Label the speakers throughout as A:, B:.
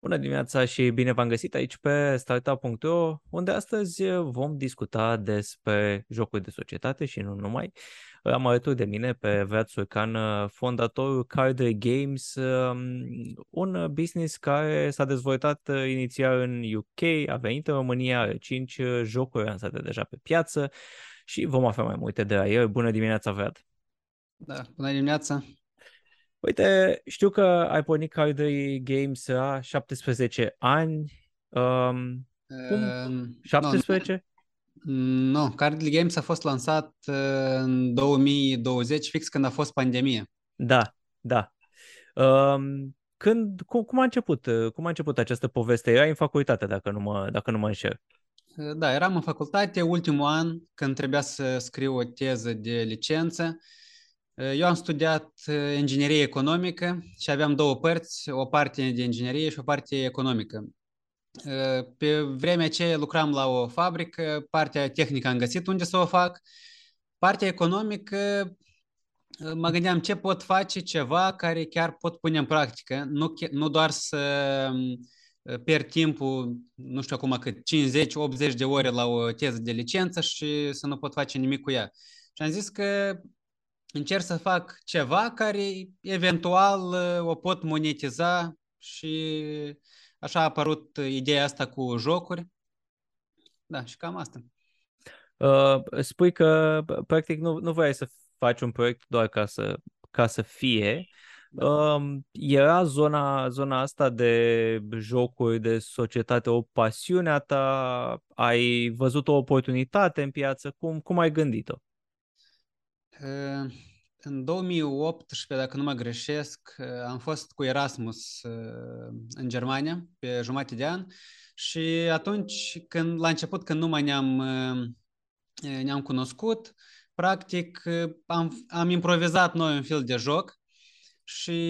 A: Bună dimineața și bine v-am găsit aici pe startup.ro, unde astăzi vom discuta despre jocuri de societate și nu numai. Am alături de mine pe Vlad Surcan, fondatorul Cardre Games, um, un business care s-a dezvoltat inițial în UK, a venit în România, are 5 jocuri lansate deja pe piață și vom afla mai multe de la el. Bună dimineața, Vlad!
B: Da, bună dimineața!
A: Uite, știu că ai pornit Cardray Games la 17 ani. Um, cum? Uh, 17?
B: Nu, no, Cardly Games a fost lansat uh, în 2020, fix când a fost pandemie.
A: Da, da. Um, când, cum, cum, a început, uh, cum a început această poveste? Erai în facultate, dacă nu mă, dacă nu mă înșel.
B: Uh, da, eram în facultate, ultimul an, când trebuia să scriu o teză de licență. Eu am studiat inginerie economică și aveam două părți, o parte de inginerie și o parte economică. Pe vremea aceea lucram la o fabrică, partea tehnică am găsit unde să o fac, partea economică mă gândeam ce pot face ceva care chiar pot pune în practică, nu, nu doar să pierd timpul, nu știu acum cât, 50-80 de ore la o teză de licență și să nu pot face nimic cu ea. Și am zis că încerc să fac ceva care eventual o pot monetiza și așa a apărut ideea asta cu jocuri. Da, și cam asta.
A: Uh, spui că, practic, nu, nu vrei să faci un proiect doar ca să, ca să fie. Da. Uh, era zona, zona asta de jocuri, de societate, o pasiune a ta? Ai văzut o oportunitate în piață? Cum, cum ai gândit-o?
B: Uh, în 2018, dacă nu mă greșesc, uh, am fost cu Erasmus uh, în Germania pe jumătate de an și atunci, când, la început, când nu mai ne-am, ne-am cunoscut, practic am, am improvizat noi un fel de joc și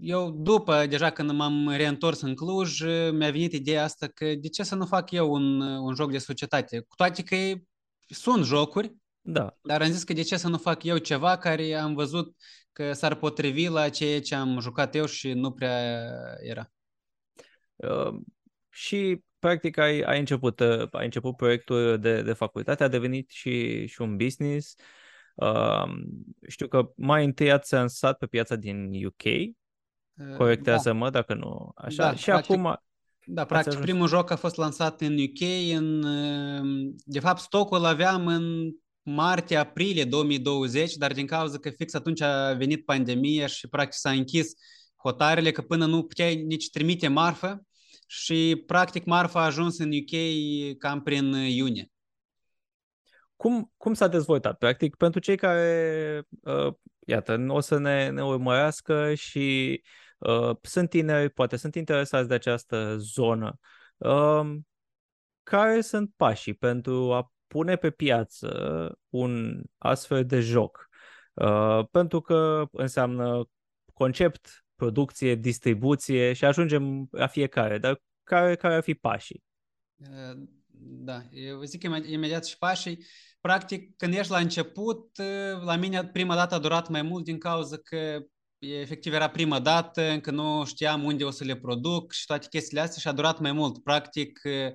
B: eu după, deja când m-am reîntors în Cluj, mi-a venit ideea asta că de ce să nu fac eu un, un joc de societate? Cu toate că sunt jocuri,
A: da.
B: Dar am zis că de ce să nu fac eu ceva care am văzut că s-ar potrivi la ceea ce am jucat eu și nu prea era.
A: Uh, și practic ai, ai, început, uh, ai început proiectul de, de facultate, a devenit și, și un business. Uh, știu că mai întâi ați lansat pe piața din UK, uh, corectează-mă da. dacă nu așa. Da, și practic, acum
B: da, practic ajuns... primul joc a fost lansat în UK, în, uh, de fapt stocul aveam în martie-aprilie 2020, dar din cauza că fix atunci a venit pandemia și practic s-a închis hotarele, că până nu puteai nici trimite marfă și practic marfa a ajuns în UK cam prin iunie.
A: Cum, cum s-a dezvoltat? Practic, pentru cei care, uh, iată, o să ne, ne urmărească și uh, sunt tineri, poate sunt interesați de această zonă, uh, care sunt pașii pentru a pune pe piață un astfel de joc. Uh, pentru că înseamnă concept, producție, distribuție și ajungem la fiecare. Dar care, care ar fi pașii?
B: Uh, da, eu zic imediat și pașii. Practic, când ești la început, uh, la mine prima dată a durat mai mult din cauza că efectiv era prima dată, încă nu știam unde o să le produc și toate chestiile astea și a durat mai mult. Practic, uh,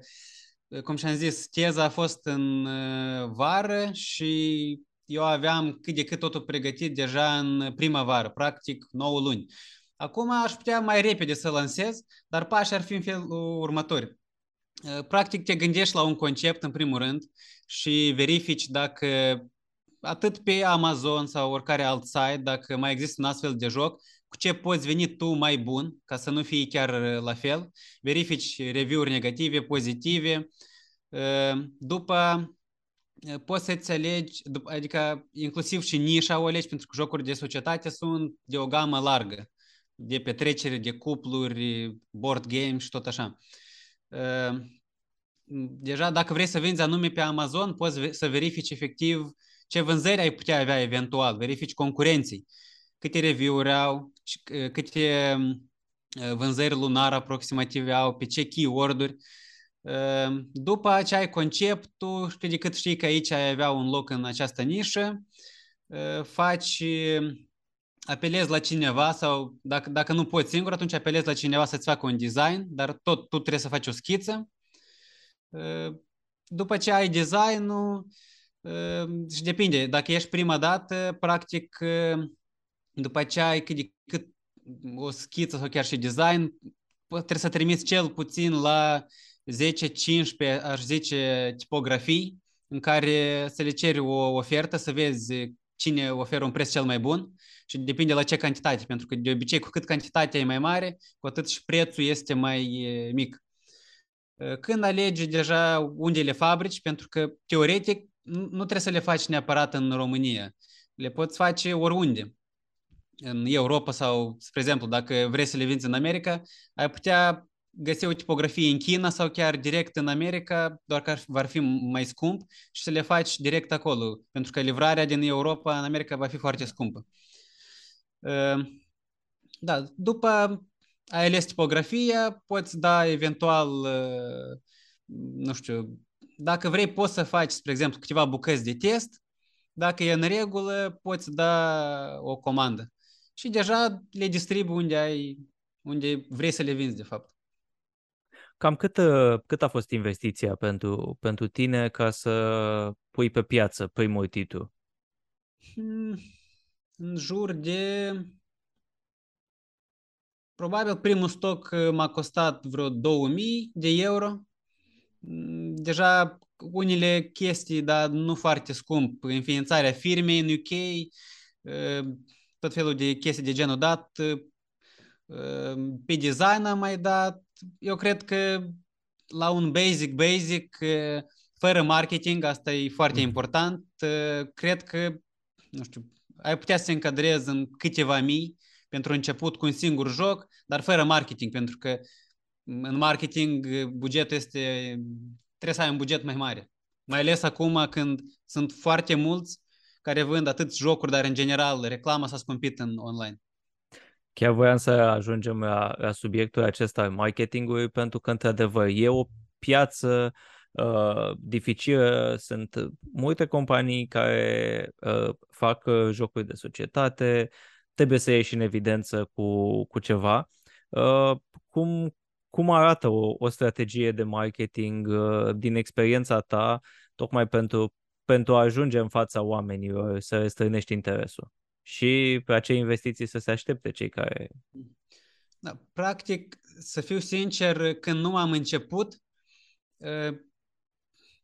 B: cum și-am zis, teza a fost în uh, vară și eu aveam cât de cât totul pregătit deja în primăvară, practic 9 luni. Acum aș putea mai repede să lansez, dar pașii ar fi în felul următor. Uh, practic te gândești la un concept în primul rând și verifici dacă atât pe Amazon sau oricare alt site, dacă mai există un astfel de joc, cu ce poți veni tu mai bun, ca să nu fie chiar uh, la fel. Verifici review-uri negative, pozitive. Uh, după uh, poți să-ți alegi, adică inclusiv și nișa o alegi, pentru că jocuri de societate sunt de o gamă largă, de petrecere, de cupluri, board game și tot așa. Deja, dacă vrei să vinzi anume pe Amazon, poți să verifici efectiv ce vânzări ai putea avea eventual, verifici concurenții câte review-uri au, câte vânzări lunar aproximative au, pe ce keyword-uri. După ce ai conceptul, cât de cât știi că aici ai avea un loc în această nișă, faci apelezi la cineva sau dacă, dacă nu poți singur, atunci apelezi la cineva să-ți facă un design, dar tot tu trebuie să faci o schiță. După ce ai designul, și depinde, dacă ești prima dată, practic, după ce ai cât de cât o schiță sau chiar și design, trebuie să trimiți cel puțin la 10-15, aș zice, tipografii în care să le ceri o ofertă, să vezi cine oferă un preț cel mai bun și depinde la ce cantitate, pentru că de obicei cu cât cantitatea e mai mare, cu atât și prețul este mai mic. Când alegi deja unde le fabrici, pentru că teoretic nu trebuie să le faci neapărat în România, le poți face oriunde. În Europa sau, spre exemplu, dacă vrei să le vinzi în America, ai putea găsi o tipografie în China sau chiar direct în America, doar că va fi mai scump și să le faci direct acolo, pentru că livrarea din Europa în America va fi foarte scumpă. Ehm, da, după ai ales tipografia, poți da eventual, eh, nu știu, dacă vrei poți să faci, spre exemplu, câteva bucăți de test, dacă e în regulă, poți da o comandă. Și deja le distribui unde ai, unde vrei să le vinzi, de fapt.
A: Cam cât, cât a fost investiția pentru, pentru tine ca să pui pe piață primul titlu?
B: Hmm, în jur de... Probabil primul stoc uh, m-a costat vreo 2000 de euro. Hmm, deja unele chestii, dar nu foarte scump. Înființarea firmei în UK, uh, tot felul de chestii de genul dat. Uh, pe design am mai dat. Eu cred că la un basic, basic, fără marketing, asta e foarte mm. important, cred că, nu știu, ai putea să se încadrezi în câteva mii pentru început cu un singur joc, dar fără marketing, pentru că în marketing bugetul este, trebuie să ai un buget mai mare. Mai ales acum când sunt foarte mulți care vând atât jocuri, dar în general reclama s-a scumpit în online.
A: Chiar voiam să ajungem la, la subiectul acesta al marketingului, pentru că, într-adevăr, e o piață uh, dificilă, sunt multe companii care uh, fac uh, jocuri de societate, trebuie să ieși în evidență cu, cu ceva. Uh, cum, cum arată o, o strategie de marketing uh, din experiența ta, tocmai pentru, pentru a ajunge în fața oamenilor, să răstrânești interesul? Și pe acei investiții să se aștepte cei care...
B: Da, practic, să fiu sincer, când nu am început, uh,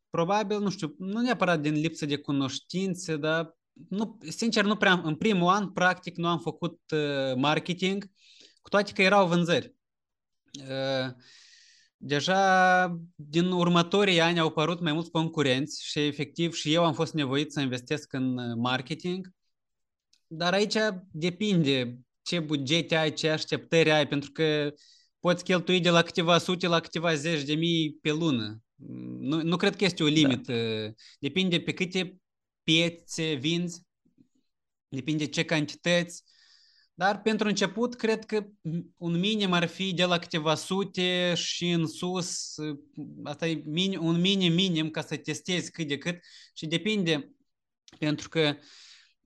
B: probabil, nu știu, nu neapărat din lipsă de cunoștințe, dar nu, sincer, nu prea, în primul an, practic, nu am făcut uh, marketing, cu toate că erau vânzări. Uh, deja din următorii ani au apărut mai mulți concurenți și efectiv și eu am fost nevoit să investesc în uh, marketing, dar aici depinde ce bugete ai, ce așteptări ai, pentru că poți cheltui de la câteva sute la câteva zeci de mii pe lună. Nu, nu cred că este o da. limită. Da. Depinde pe câte piețe vinzi, depinde ce cantități, dar pentru început cred că un minim ar fi de la câteva sute și în sus, asta e minim, un minim minim ca să testezi cât de cât și depinde, pentru că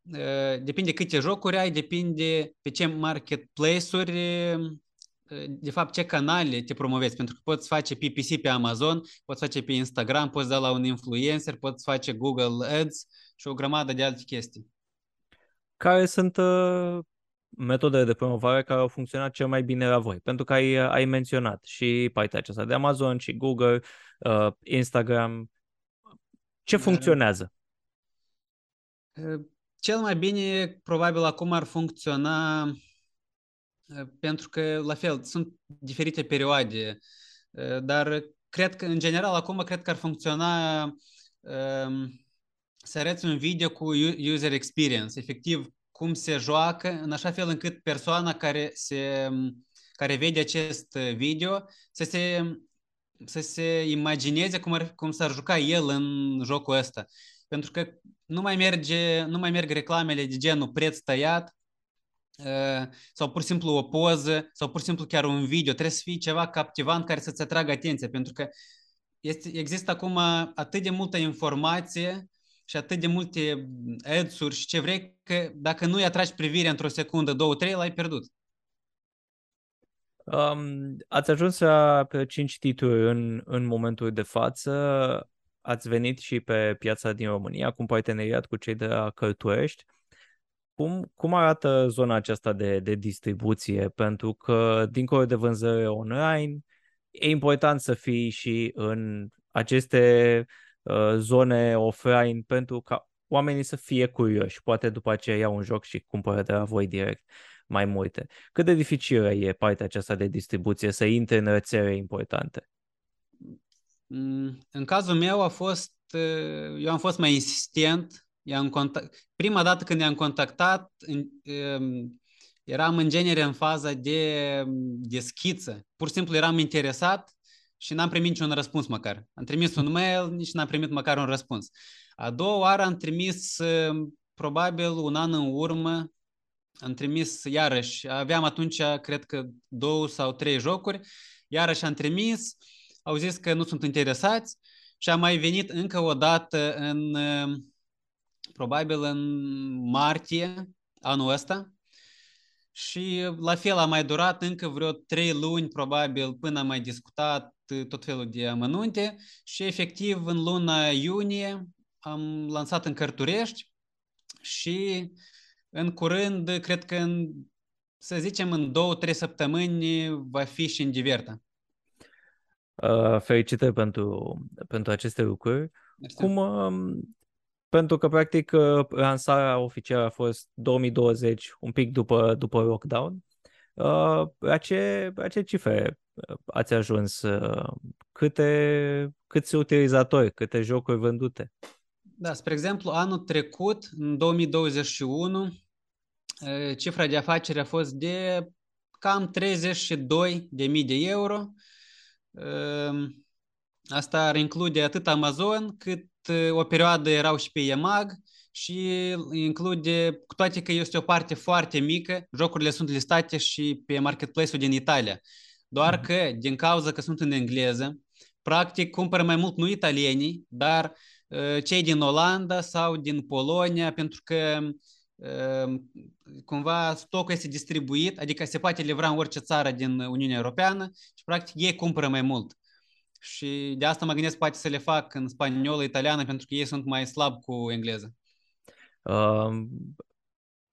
B: uh, depinde câte jocuri ai, depinde pe ce marketplace-uri de fapt, ce canale te promovezi, pentru că poți face PPC pe Amazon, poți face pe Instagram, poți da la un influencer, poți face Google Ads și o grămadă de alte chestii.
A: Care sunt uh, metodele de promovare care au funcționat cel mai bine la voi? Pentru că ai, ai menționat și partea aceasta de Amazon și Google, uh, Instagram. Ce funcționează?
B: Uh, cel mai bine, probabil, acum ar funcționa pentru că, la fel, sunt diferite perioade, dar cred că, în general, acum cred că ar funcționa să arăți un video cu user experience, efectiv cum se joacă, în așa fel încât persoana care, se, care vede acest video să se, să se imagineze cum, ar, cum s-ar juca el în jocul ăsta. Pentru că nu mai, merge, nu mai merg reclamele de genul preț tăiat, sau pur și simplu o poză, sau pur și simplu chiar un video. Trebuie să fie ceva captivant care să-ți atragă atenția, pentru că este, există acum atât de multă informație și atât de multe ads-uri și ce vrei, că dacă nu-i atragi privirea într-o secundă, două, trei, l-ai pierdut.
A: Um, ați ajuns la 5 titluri în, în momentul de față. Ați venit și pe piața din România cu un parteneriat cu cei de la Cărturești. Cum, cum arată zona aceasta de, de distribuție? Pentru că, dincolo de vânzări online, e important să fii și în aceste uh, zone offline pentru ca oamenii să fie curioși. Poate după aceea iau un joc și cumpără de la voi direct mai multe. Cât de dificilă e partea aceasta de distribuție să intre în rețele importante?
B: Mm, în cazul meu a fost, uh, eu am fost mai insistent. I-am contact... Prima dată când i-am contactat, um, eram în genere în faza de, de schiță. Pur și simplu eram interesat și n-am primit niciun răspuns măcar. Am trimis un mail, nici n-am primit măcar un răspuns. A doua oară am trimis um, probabil un an în urmă, am trimis iarăși, aveam atunci, cred că două sau trei jocuri, iarăși am trimis, au zis că nu sunt interesați și am mai venit încă o dată în, probabil în martie anul ăsta și la fel a mai durat încă vreo trei luni probabil până am mai discutat tot felul de amănunte și efectiv în luna iunie am lansat în Cărturești și în curând, cred că în, să zicem în două, trei săptămâni va fi și în Diverta.
A: Uh, felicitări pentru, pentru aceste lucruri. Mersi. Cum, uh, pentru că, practic, uh, lansarea oficială a fost 2020, un pic după, după lockdown. Uh, la, ce, la ce cifre uh, ați ajuns? Uh, câte, câți utilizatori, câte jocuri vândute?
B: Da, spre exemplu, anul trecut, în 2021, cifra de afaceri a fost de cam 32 de mii de euro. Asta ar include atât Amazon, cât o perioadă erau și pe EMAG și include, cu toate că este o parte foarte mică, jocurile sunt listate și pe marketplace-ul din Italia. Doar mhm. că, din cauza că sunt în engleză, practic cumpără mai mult nu italienii, dar cei din Olanda sau din Polonia, pentru că Ehm, cumva stocul este distribuit, adică se poate livra în orice țară din Uniunea Europeană și practic ei cumpără mai mult. Și de asta mă gândesc poate să le fac în spaniolă, italiană, pentru că ei sunt mai slab cu engleză. Uh,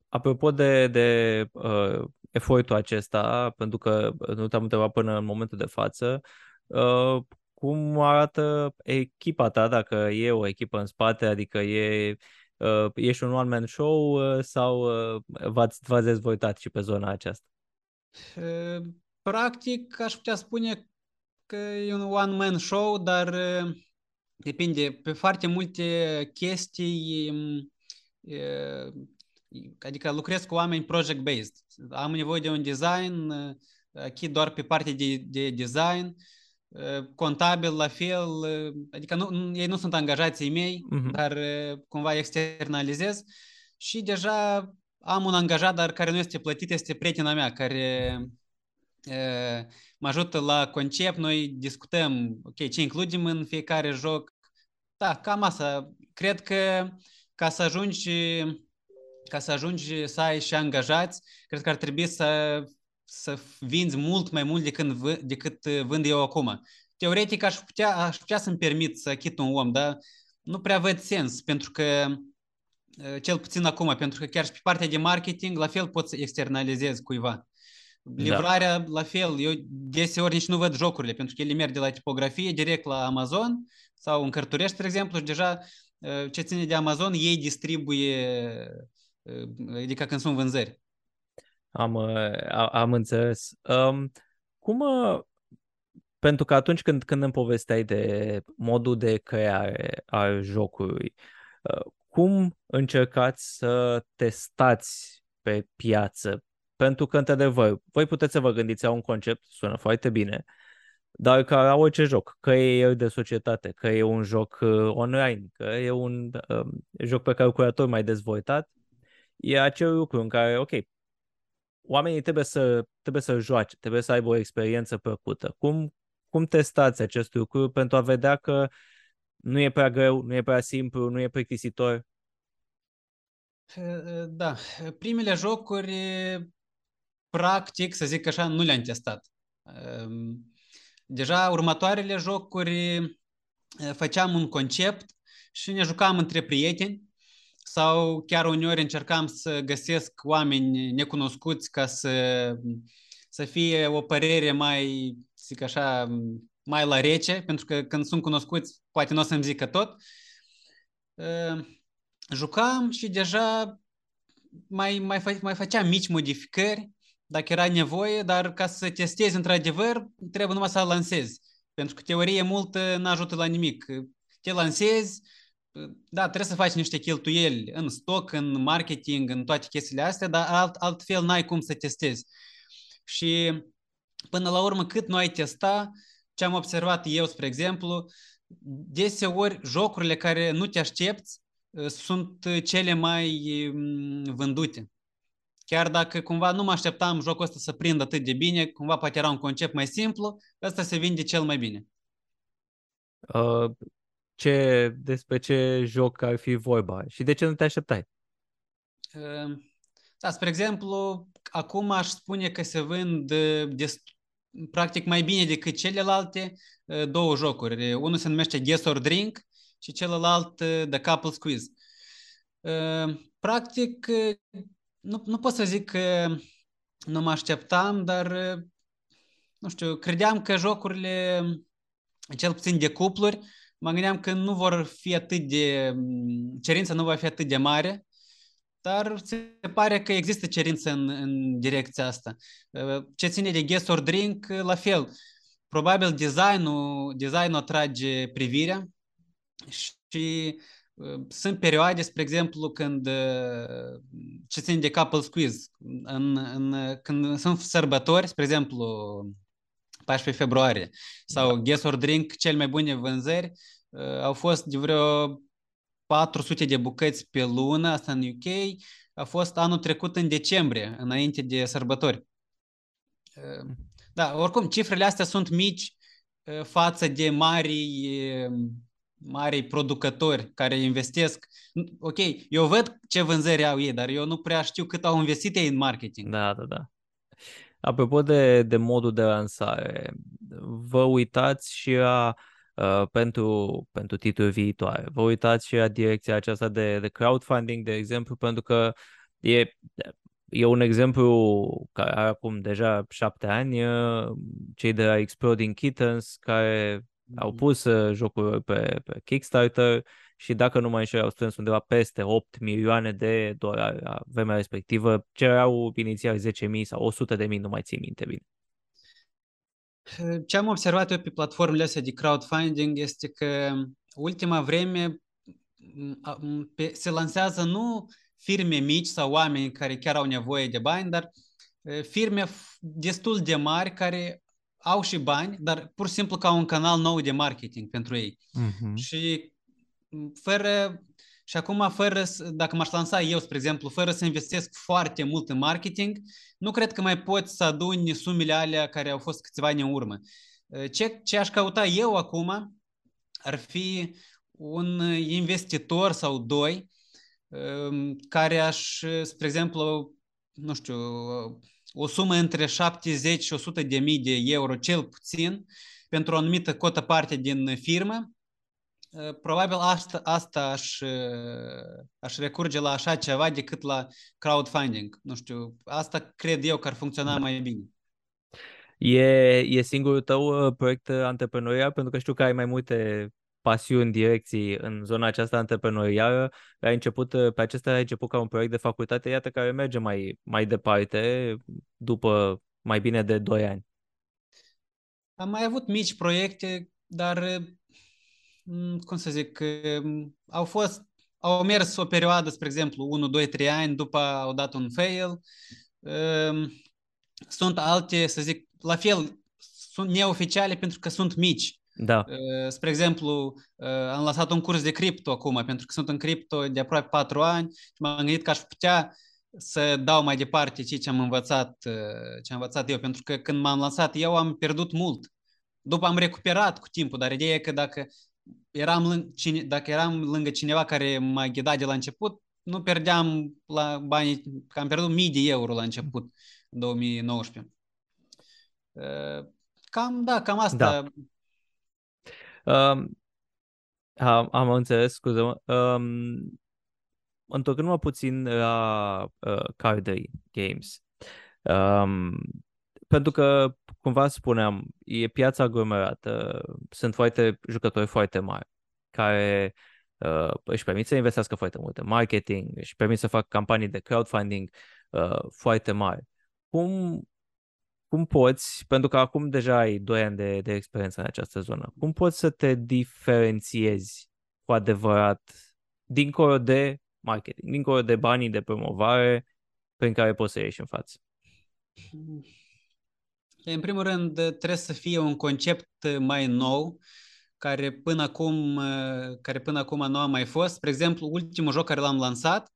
A: apropo de, de uh, efortul acesta, pentru că nu te-am întrebat până în momentul de față, uh, cum arată echipa ta, dacă e o echipă în spate, adică e uh, ești un one-man show uh, sau uh, v-ați, v-ați dezvoltat și pe zona aceasta?
B: Uh, practic, aș putea spune că e un one-man show, dar uh, depinde. Pe foarte multe chestii, uh, adică lucrez cu oameni project-based. Am nevoie de un design, uh, aici doar pe partea de, de design, contabil la fel, adică nu, ei nu sunt angajații mei, uh-huh. dar cumva externalizez și deja am un angajat, dar care nu este plătit, este prietena mea, care e, mă ajută la concept, noi discutăm, ok, ce includem în fiecare joc. Da, cam asta. Cred că ca să ajungi ca să ajungi să ai și angajați, cred că ar trebui să să vinzi mult mai mult decât, v- decât uh, vând eu acum. Teoretic aș putea, aș putea să-mi permit să achit un om, dar nu prea văd sens, pentru că uh, cel puțin acum, pentru că chiar și pe partea de marketing, la fel pot să externalizez cuiva. Da. Livrarea, da. la fel, eu deseori nici nu văd jocurile, pentru că ele merg de la tipografie direct la Amazon sau în Cărturești, de exemplu, și deja uh, ce ține de Amazon, ei distribuie, adică când sunt vânzări.
A: Am, uh, am înțeles. Um, cum, uh, pentru că atunci când, când îmi povesteai de modul de creare al jocului, uh, cum încercați să testați pe piață? Pentru că, într-adevăr, voi puteți să vă gândiți la un concept, sună foarte bine, dar ca orice joc, că e el de societate, că e un joc online, că e un um, joc pe calculator mai dezvoltat, e acel lucru în care, ok, oamenii trebuie să, trebuie să joace, trebuie să aibă o experiență plăcută. Cum, cum testați acest lucru pentru a vedea că nu e prea greu, nu e prea simplu, nu e plictisitor?
B: Da, primele jocuri, practic, să zic așa, nu le-am testat. Deja următoarele jocuri făceam un concept și ne jucam între prieteni sau chiar uneori încercam să găsesc oameni necunoscuți ca să, să fie o părere mai, zic așa, mai la rece, pentru că când sunt cunoscuți poate nu o să-mi zică tot. Jucam și deja mai, mai, mai făceam mici modificări dacă era nevoie, dar ca să testezi într-adevăr, trebuie numai să lansezi. Pentru că teorie multă nu ajută la nimic. Te lansezi, da, trebuie să faci niște cheltuieli în stoc, în marketing, în toate chestiile astea, dar alt, altfel n-ai cum să testezi. Și până la urmă, cât nu ai testa, ce am observat eu, spre exemplu, deseori jocurile care nu te aștepți uh, sunt cele mai mm, vândute. Chiar dacă cumva nu mă așteptam jocul ăsta să prindă atât de bine, cumva poate era un concept mai simplu, ăsta se vinde cel mai bine.
A: Uh, ce, despre ce joc ar fi vorba și de ce nu te așteptai?
B: Uh, da, spre exemplu, acum aș spune că se vând de, practic mai bine decât celelalte uh, două jocuri. Unul se numește Guess or Drink și celălalt uh, The Couple Quiz. Uh, practic, nu, nu pot să zic că nu mă așteptam, dar nu știu, credeam că jocurile, cel puțin de cupluri, mă gândeam că nu vor fi atât de, cerința nu va fi atât de mare, dar se pare că există cerință în, în direcția asta. Ce ține de guest or drink, la fel. Probabil designul, designul atrage privirea și sunt perioade, spre exemplu, când ce ține de couple quiz, în, în, când sunt sărbători, spre exemplu, 14 februarie, sau da. Guess or Drink, cel mai bune vânzări, au fost de vreo 400 de bucăți pe lună, asta în UK, a fost anul trecut în decembrie, înainte de sărbători. Da, oricum, cifrele astea sunt mici față de mari mari producători care investesc. Ok, eu văd ce vânzări au ei, dar eu nu prea știu cât au investit ei în marketing.
A: Da, da, da. Apropo de, de modul de lansare, vă uitați și la uh, pentru, pentru titluri viitoare. Vă uitați și la direcția aceasta de, de crowdfunding, de exemplu, pentru că e, e un exemplu care are acum deja șapte ani, uh, cei de la Exploding Kittens, care au mhm. pus uh, jocul pe, pe Kickstarter și dacă nu mai înșel au strâns undeva peste 8 milioane de dolari la vremea respectivă, cereau inițial 10.000 sau 100.000, nu mai țin minte bine.
B: Ce am observat eu pe platformele astea de crowdfunding este că ultima vreme se lansează nu firme mici sau oameni care chiar au nevoie de bani, dar firme destul de mari care au și bani, dar pur și simplu ca un canal nou de marketing pentru ei. Uh-huh. Și fără și acum, fără, dacă m-aș lansa eu, spre exemplu, fără să investesc foarte mult în marketing, nu cred că mai pot să aduni sumele alea care au fost câțiva ani în urmă. Ce, ce aș căuta eu acum ar fi un investitor sau doi um, care aș, spre exemplu, nu știu, o sumă între 70 și 100 de mii de euro cel puțin pentru o anumită cotă parte din firmă, uh, probabil asta, asta aș, uh, aș recurge la așa ceva decât la crowdfunding. Nu știu, asta cred eu că ar funcționa da. mai bine.
A: E, e singurul tău uh, proiect antreprenorial pentru că știu că ai mai multe pasiuni, direcții în zona aceasta antreprenorială. Ai început, uh, pe acesta ai început ca un proiect de facultate, iată, care merge mai, mai departe după mai bine de 2 ani.
B: Am mai avut mici proiecte, dar, mm, cum să zic, mm, au fost, au mers o perioadă, spre exemplu, 1, 2, 3 ani, după au dat un fail. Ehm, sunt alte, să zic, la fel, sunt neoficiale pentru că sunt mici.
A: Da.
B: Uh, spre exemplu, uh, am lăsat un curs de cripto acum, pentru că sunt în cripto de aproape 4 ani și m-am gândit că aș putea să dau mai departe ce am învățat, uh, ce am învățat eu, pentru că când m-am lansat eu am pierdut mult. După am recuperat cu timpul, dar ideea e că dacă eram lângă, cine, dacă eram lângă cineva care m-a ghidat de la început, nu perdeam la banii, că am pierdut mii de euro la început, în 2019. Uh, cam, da, cam asta.
A: Da. Um, am, am înțeles, scuze-mă. Um, întorcându-mă puțin la uh, Cardary Games, um, pentru că, cumva spuneam, e piața aglomerată, sunt foarte jucători foarte mari care uh, își permit să investească foarte mult în marketing, își permit să facă campanii de crowdfunding uh, foarte mari. Cum, cum poți, pentru că acum deja ai 2 ani de, de experiență în această zonă, cum poți să te diferențiezi cu adevărat dincolo de marketing, dincolo de banii de promovare prin care poți să ieși în față?
B: În primul rând, trebuie să fie un concept mai nou, care până acum, care până acum nu a mai fost. Spre exemplu, ultimul joc care l-am lansat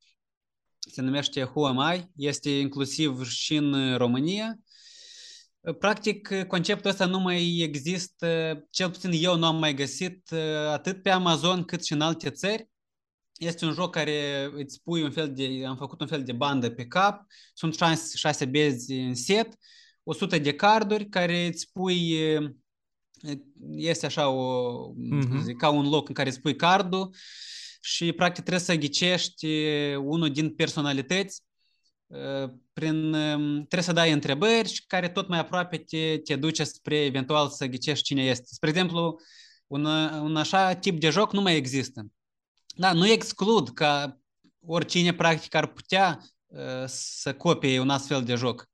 B: se numește Who Am I, este inclusiv și în România. Practic, conceptul ăsta nu mai există, cel puțin eu nu am mai găsit atât pe Amazon cât și în alte țări. Este un joc care îți pui un fel de, am făcut un fel de bandă pe cap, sunt șase, șase bezi în set, 100 de carduri care îți pui, este așa o, mm-hmm. zic, ca un loc în care îți pui cardul și practic trebuie să ghicești unul din personalități prin, trebuie să dai întrebări și care tot mai aproape te, te duce spre eventual să ghicești cine este. Spre exemplu, un, un așa tip de joc nu mai există. Da, nu exclud că oricine practic ar putea uh, să copie un astfel de joc.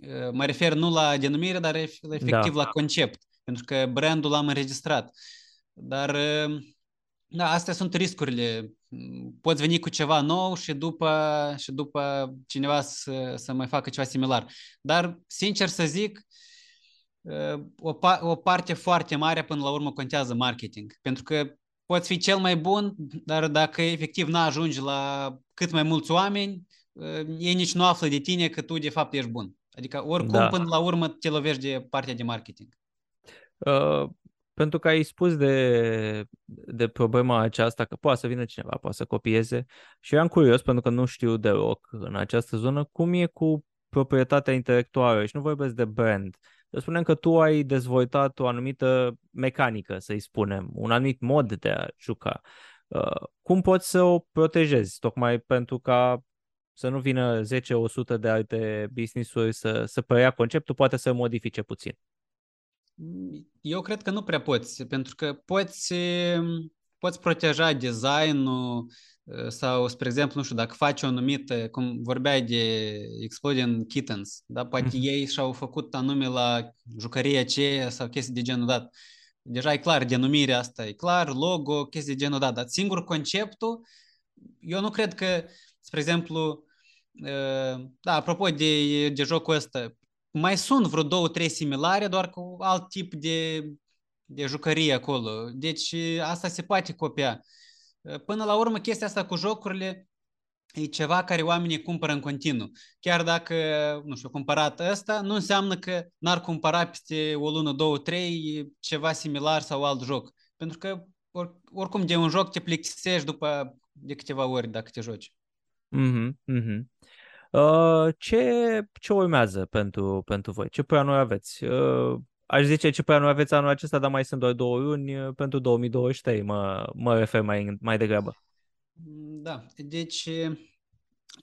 B: Uh, mă refer nu la denumire, dar efectiv da. la concept, pentru că brandul l-am înregistrat. Dar uh, da, astea sunt riscurile. Poți veni cu ceva nou și după, și după cineva să, să mai facă ceva similar. Dar, sincer să zic, o, o parte foarte mare până la urmă contează marketing. Pentru că poți fi cel mai bun, dar dacă efectiv nu ajungi la cât mai mulți oameni, ei nici nu află de tine că tu de fapt ești bun. Adică oricum da. până la urmă te lovești de partea de marketing.
A: Uh, pentru că ai spus de, de problema aceasta că poate să vină cineva, poate să copieze și eu am curios pentru că nu știu deloc în această zonă cum e cu proprietatea intelectuală și nu vorbesc de brand. Să spunem că tu ai dezvoltat o anumită mecanică, să-i spunem, un anumit mod de a juca. Uh, cum poți să o protejezi? Tocmai pentru ca să nu vină 10-100 de alte business-uri să, să preia conceptul, poate să modifice puțin.
B: Eu cred că nu prea poți, pentru că poți, poți proteja designul sau, spre exemplu, nu știu, dacă faci o anumită, cum vorbeai de Exploding Kittens, da? poate mm-hmm. ei și-au făcut anume la jucăria aceea sau chestii de genul dat. Deja e clar, denumirea asta e clar, logo, chestii de genul dat, dar singur conceptul, eu nu cred că, spre exemplu, da, apropo de, de jocul ăsta, mai sunt vreo două, trei similare, doar cu alt tip de, de jucărie acolo. Deci asta se poate copia. Până la urmă, chestia asta cu jocurile e ceva care oamenii cumpără în continuu. Chiar dacă, nu știu, cumpărat ăsta, nu înseamnă că n-ar cumpăra peste o lună, două, trei ceva similar sau alt joc. Pentru că or, oricum de un joc te plictisești după de câteva ori dacă te joci.
A: Mm-hmm, mm-hmm. Uh, ce, ce urmează pentru, pentru voi? Ce planuri aveți? Uh, aș zice ce planuri aveți anul acesta, dar mai sunt doar două luni uh, pentru 2023, mă, mă refer mai, mai degrabă.
B: Da, deci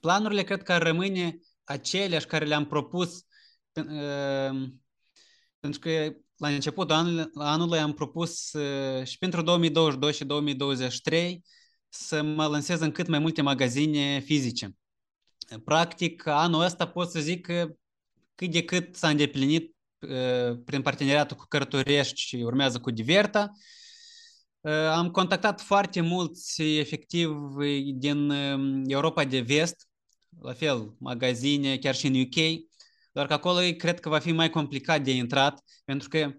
B: planurile cred că rămâne aceleași care le-am propus uh, pentru că la începutul anului, anului am propus uh, și pentru 2022 și 2023 să mă lansez în cât mai multe magazine fizice. Practic, anul ăsta pot să zic că cât de cât s-a îndeplinit uh, prin parteneriatul cu Cărturești și urmează cu Diverta. Uh, am contactat foarte mulți, efectiv, din um, Europa de Vest, la fel, magazine, chiar și în UK, doar că acolo cred că va fi mai complicat de intrat, pentru că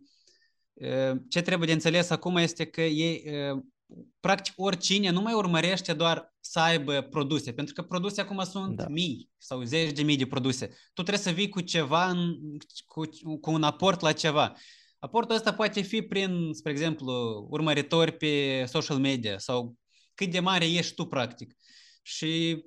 B: uh, ce trebuie de înțeles acum este că ei practic oricine nu mai urmărește doar să aibă produse, pentru că produse acum sunt da. mii sau zeci de mii de produse. Tu trebuie să vii cu ceva, cu, cu un aport la ceva. Aportul ăsta poate fi prin, spre exemplu, urmăritori pe social media sau cât de mare ești tu, practic. Și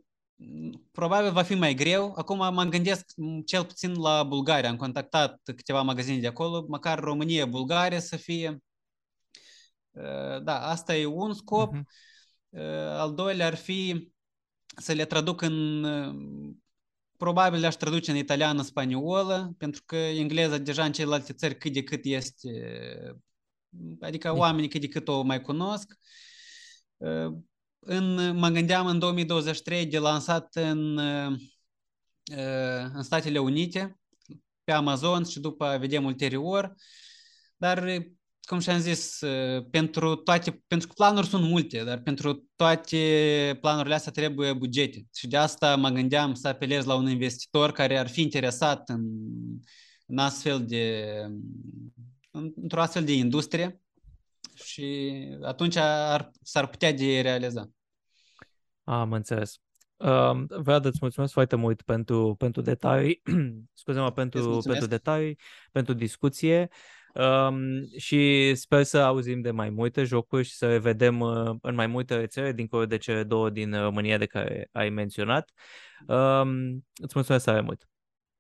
B: probabil va fi mai greu. Acum mă gândesc cel puțin la Bulgaria. Am contactat câteva magazine de acolo, măcar România, Bulgaria să fie. Da, asta e un scop. Uh-huh. Al doilea ar fi să le traduc în probabil le-aș traduce în italiană, spaniolă, pentru că engleza deja în celelalte țări cât de cât este, adică oamenii cât de cât o mai cunosc. În, mă gândeam în 2023 de lansat în, în Statele Unite, pe Amazon și după vedem ulterior, dar cum și-am zis, pentru toate, pentru că planuri sunt multe, dar pentru toate planurile astea trebuie bugete. Și de asta mă gândeam să apelez la un investitor care ar fi interesat în, în astfel de, într-o astfel de industrie și atunci ar, s-ar putea de realiza.
A: Am înțeles. Uh, vreau să-ți mulțumesc foarte mult pentru, pentru detalii, scuze-mă, pentru, pentru detalii, pentru discuție. Um, și sper să auzim de mai multe jocuri și să le vedem uh, în mai multe rețele, dincolo de cele două din România de care ai menționat. Um, îți mulțumesc tare mult!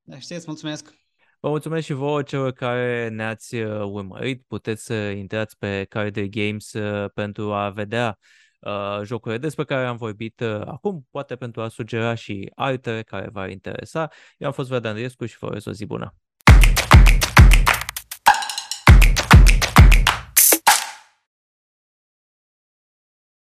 B: Da, știți, mulțumesc!
A: Vă mulțumesc și vouă celor care ne-ați uh, urmărit. Puteți să intrați pe Card Games uh, pentru a vedea uh, jocurile despre care am vorbit uh, acum, poate pentru a sugera și altele care v-ar interesa. Eu am fost Vlad Andriescu și vă urez o zi bună!